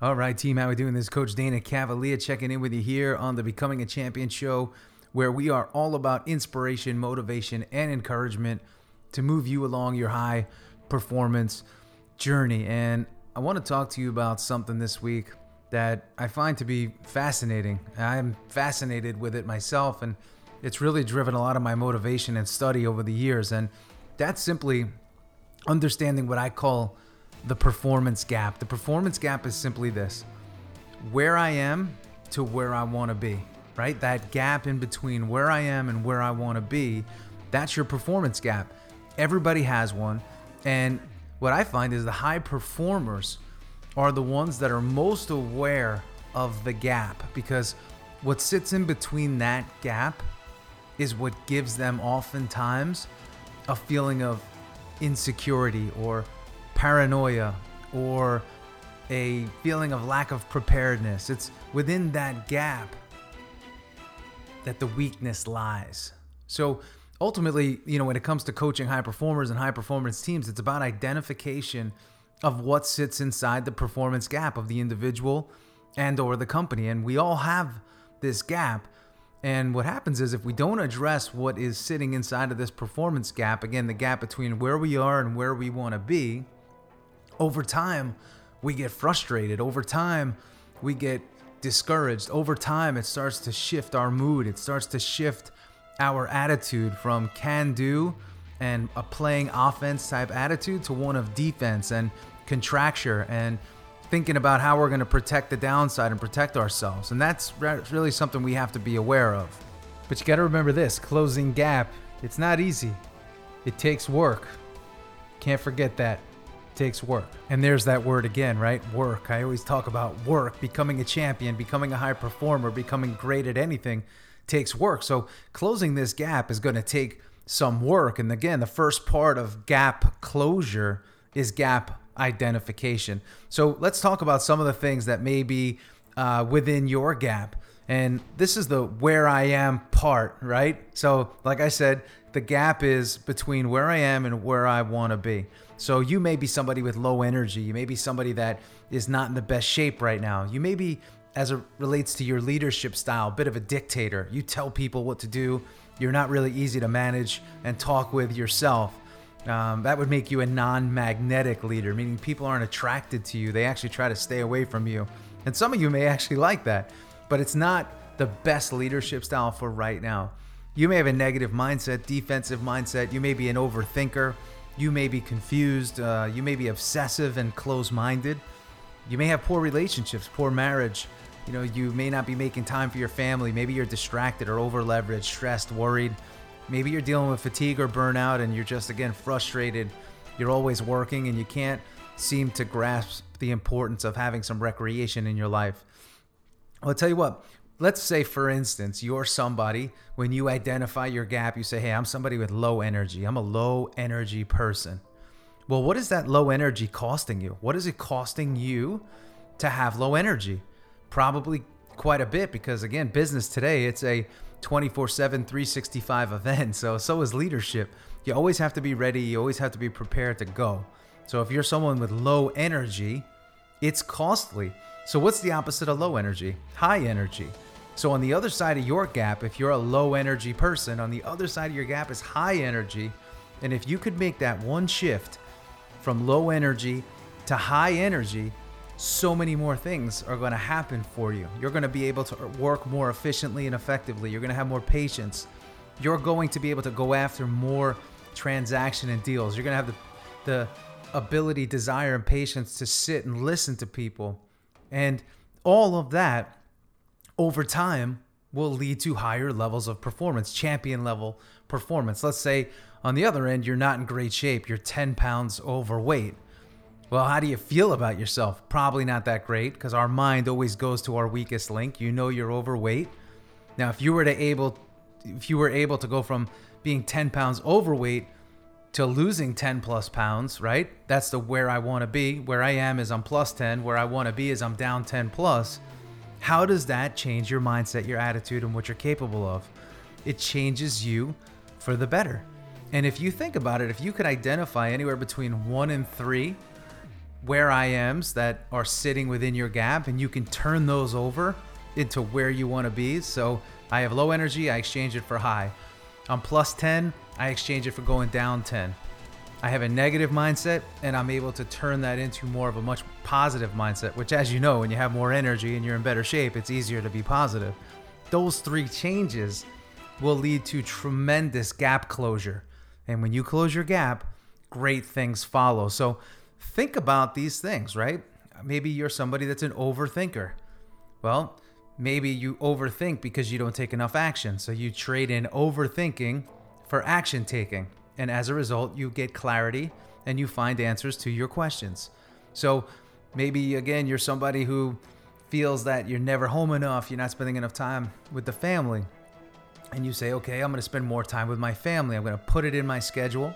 All right, team, how we doing? This is Coach Dana Cavalea checking in with you here on the Becoming a Champion show, where we are all about inspiration, motivation, and encouragement to move you along your high performance journey. And I want to talk to you about something this week that I find to be fascinating. I'm fascinated with it myself, and it's really driven a lot of my motivation and study over the years. And that's simply understanding what I call the performance gap. The performance gap is simply this where I am to where I want to be, right? That gap in between where I am and where I want to be, that's your performance gap. Everybody has one. And what I find is the high performers are the ones that are most aware of the gap because what sits in between that gap is what gives them oftentimes a feeling of insecurity or paranoia or a feeling of lack of preparedness. It's within that gap that the weakness lies. So ultimately, you know, when it comes to coaching high performers and high performance teams, it's about identification of what sits inside the performance gap of the individual and or the company. And we all have this gap. And what happens is if we don't address what is sitting inside of this performance gap, again, the gap between where we are and where we want to be, over time, we get frustrated. Over time, we get discouraged. Over time, it starts to shift our mood. It starts to shift our attitude from can do and a playing offense type attitude to one of defense and contracture and thinking about how we're going to protect the downside and protect ourselves. And that's really something we have to be aware of. But you got to remember this closing gap, it's not easy. It takes work. Can't forget that. Takes work. And there's that word again, right? Work. I always talk about work, becoming a champion, becoming a high performer, becoming great at anything takes work. So closing this gap is going to take some work. And again, the first part of gap closure is gap identification. So let's talk about some of the things that may be uh, within your gap. And this is the where I am part, right? So, like I said, the gap is between where I am and where I want to be. So, you may be somebody with low energy. You may be somebody that is not in the best shape right now. You may be, as it relates to your leadership style, a bit of a dictator. You tell people what to do. You're not really easy to manage and talk with yourself. Um, that would make you a non magnetic leader, meaning people aren't attracted to you. They actually try to stay away from you. And some of you may actually like that, but it's not the best leadership style for right now. You may have a negative mindset, defensive mindset. You may be an overthinker. You may be confused. Uh, you may be obsessive and close minded. You may have poor relationships, poor marriage. You know, you may not be making time for your family. Maybe you're distracted or over leveraged, stressed, worried. Maybe you're dealing with fatigue or burnout and you're just, again, frustrated. You're always working and you can't seem to grasp the importance of having some recreation in your life. I'll tell you what, let's say, for instance, you're somebody, when you identify your gap, you say, hey, I'm somebody with low energy. I'm a low energy person. Well, what is that low energy costing you? What is it costing you to have low energy? Probably quite a bit because, again, business today, it's a 24 7, 365 event. So, so is leadership. You always have to be ready, you always have to be prepared to go. So, if you're someone with low energy, it's costly. So, what's the opposite of low energy? High energy. So, on the other side of your gap, if you're a low energy person, on the other side of your gap is high energy. And if you could make that one shift from low energy to high energy, so many more things are going to happen for you. You're going to be able to work more efficiently and effectively. You're going to have more patience. You're going to be able to go after more transaction and deals. You're going to have the, the ability, desire, and patience to sit and listen to people. And all of that over time will lead to higher levels of performance, champion level performance. Let's say on the other end, you're not in great shape, you're 10 pounds overweight well, how do you feel about yourself? Probably not that great because our mind always goes to our weakest link. You know you're overweight. Now, if you were to able if you were able to go from being 10 pounds overweight to losing 10 plus pounds, right? That's the where I want to be. Where I am is I'm plus 10. Where I want to be is I'm down 10 plus. How does that change your mindset, your attitude, and what you're capable of? It changes you for the better. And if you think about it, if you could identify anywhere between one and three where I am's that are sitting within your gap, and you can turn those over into where you want to be. So I have low energy, I exchange it for high. I'm plus 10, I exchange it for going down 10. I have a negative mindset, and I'm able to turn that into more of a much positive mindset, which, as you know, when you have more energy and you're in better shape, it's easier to be positive. Those three changes will lead to tremendous gap closure. And when you close your gap, great things follow. So think about these things, right? Maybe you're somebody that's an overthinker. Well, maybe you overthink because you don't take enough action. So you trade in overthinking for action taking. And as a result, you get clarity and you find answers to your questions. So maybe, again, you're somebody who feels that you're never home enough, you're not spending enough time with the family. And you say, okay, I'm to spend more time with my family. I'm to put it in my schedule.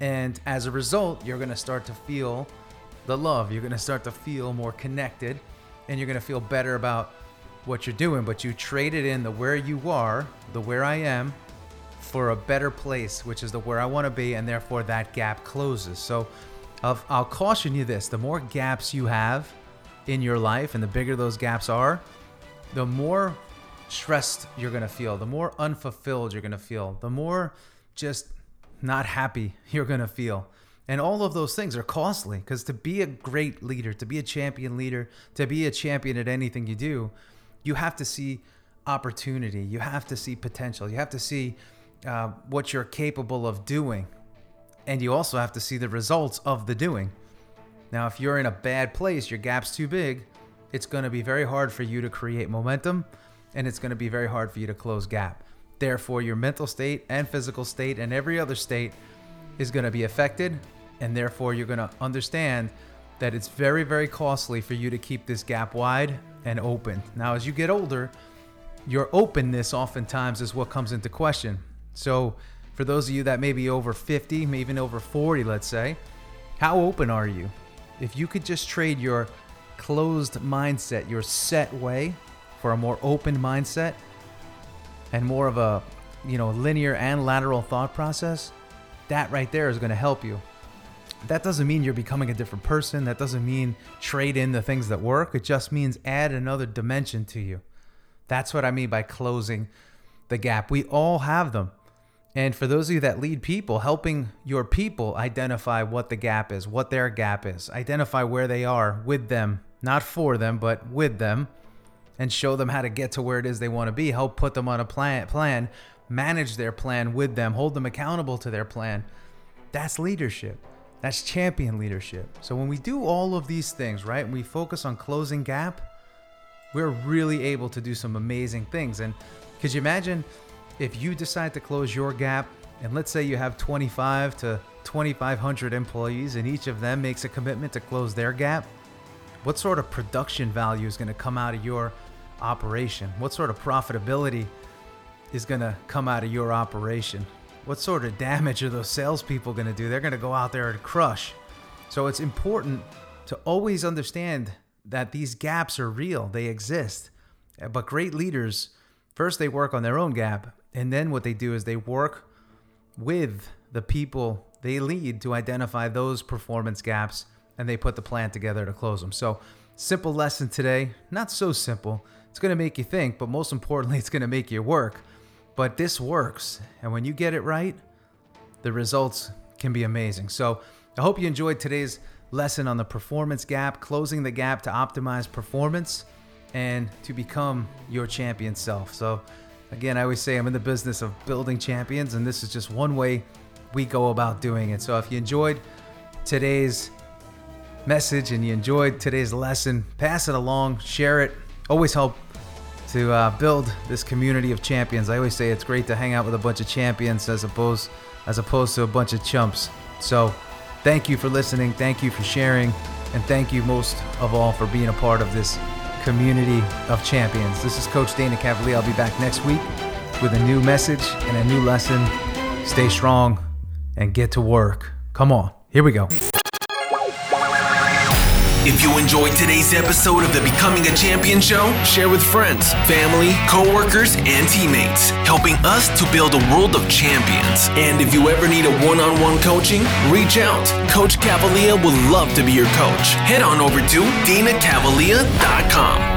And as a result, you're to start to feel the love. You're to start to feel more connected and you're to feel better about what you're doing. But you traded in the where you are, the where I am, for a better place, which is the where I want to be. And therefore, that gap closes. So I'll, I'll caution you this the more gaps you have in your life and the bigger those gaps are, the more stressed you're going to feel, the more unfulfilled you're going to feel, the more just not happy you're going to feel. And all of those things are costly because to be a great leader, to be a champion leader, to be a champion at anything you do, you have to see opportunity. You have to see potential. You have to see uh, what you're capable of doing. And you also have to see the results of the doing. Now, if you're in a bad place, your gap's too big, it's going to be very hard for you to create momentum and it's going to be very hard for you to close gap. Therefore, your mental state and physical state and every other state is going to be affected. And therefore, you're going to understand that it's very, very costly for you to keep this gap wide and open. Now, as you get older, your openness oftentimes is what comes into question. So, for those of you that may be over 50, maybe even over 40, let's say, how open are you? If you could just trade your closed mindset, your set way, for a more open mindset, and more of a you know linear and lateral thought process that right there is going to help you. That doesn't mean you're becoming a different person. That doesn't mean trade in the things that work. It just means add another dimension to you. That's what i mean by closing the gap. We all have them and for those of you that lead people helping your people identify what the gap is what their gap is identify where they are with them not for them but with them and show them how to get to where it is they want to be. Help put them on a plan, plan, manage their plan with them, hold them accountable to their plan. That's leadership. That's champion leadership. So when we do all of these things, right, we focus on closing gap, we're really able to do some amazing things. And could you imagine if you decide to close your gap, and let's say you have 25 to 2,500 employees, and each of them makes a commitment to close their gap? What sort of production value is going to come out of your operation? What sort of profitability is going to come out of your operation? What sort of damage are those salespeople going to do? They're going to go out there and crush. So it's important to always understand that these gaps are real, they exist. But great leaders, first they work on their own gap, and then what they do is they work with the people they lead to identify those performance gaps and they put the plan together to close them. So, simple lesson today, not so simple. It's going to make you think, but most importantly, it's going to make you work. But this works. And when you get it right, the results can be amazing. So I hope you enjoyed today's lesson on the performance gap, closing the gap to optimize performance and to become your champion self. So, again, I always say I'm in the business of building champions, and this is just one way we go about doing it. So, if you enjoyed today's message and you enjoyed today's lesson, pass it along, share it. Always help to uh, build this community of champions. I always say it's great to hang out with a bunch of champions as opposed as opposed to a bunch of chumps. So, thank you for listening, thank you for sharing, and thank you most of all for being a part of this community of champions. This is Coach Dana Cavalea. I'll be back next week with a new message and a new lesson. Stay strong and get to work. Come on, here we go. If you enjoyed today's episode of the Becoming a Champion show, share with friends, family, coworkers, and teammates, helping us to build a world of champions. And if you ever need a one-on-one coaching, reach out. Coach Cavalea would love to be your coach. Head on over to danacavalea.com.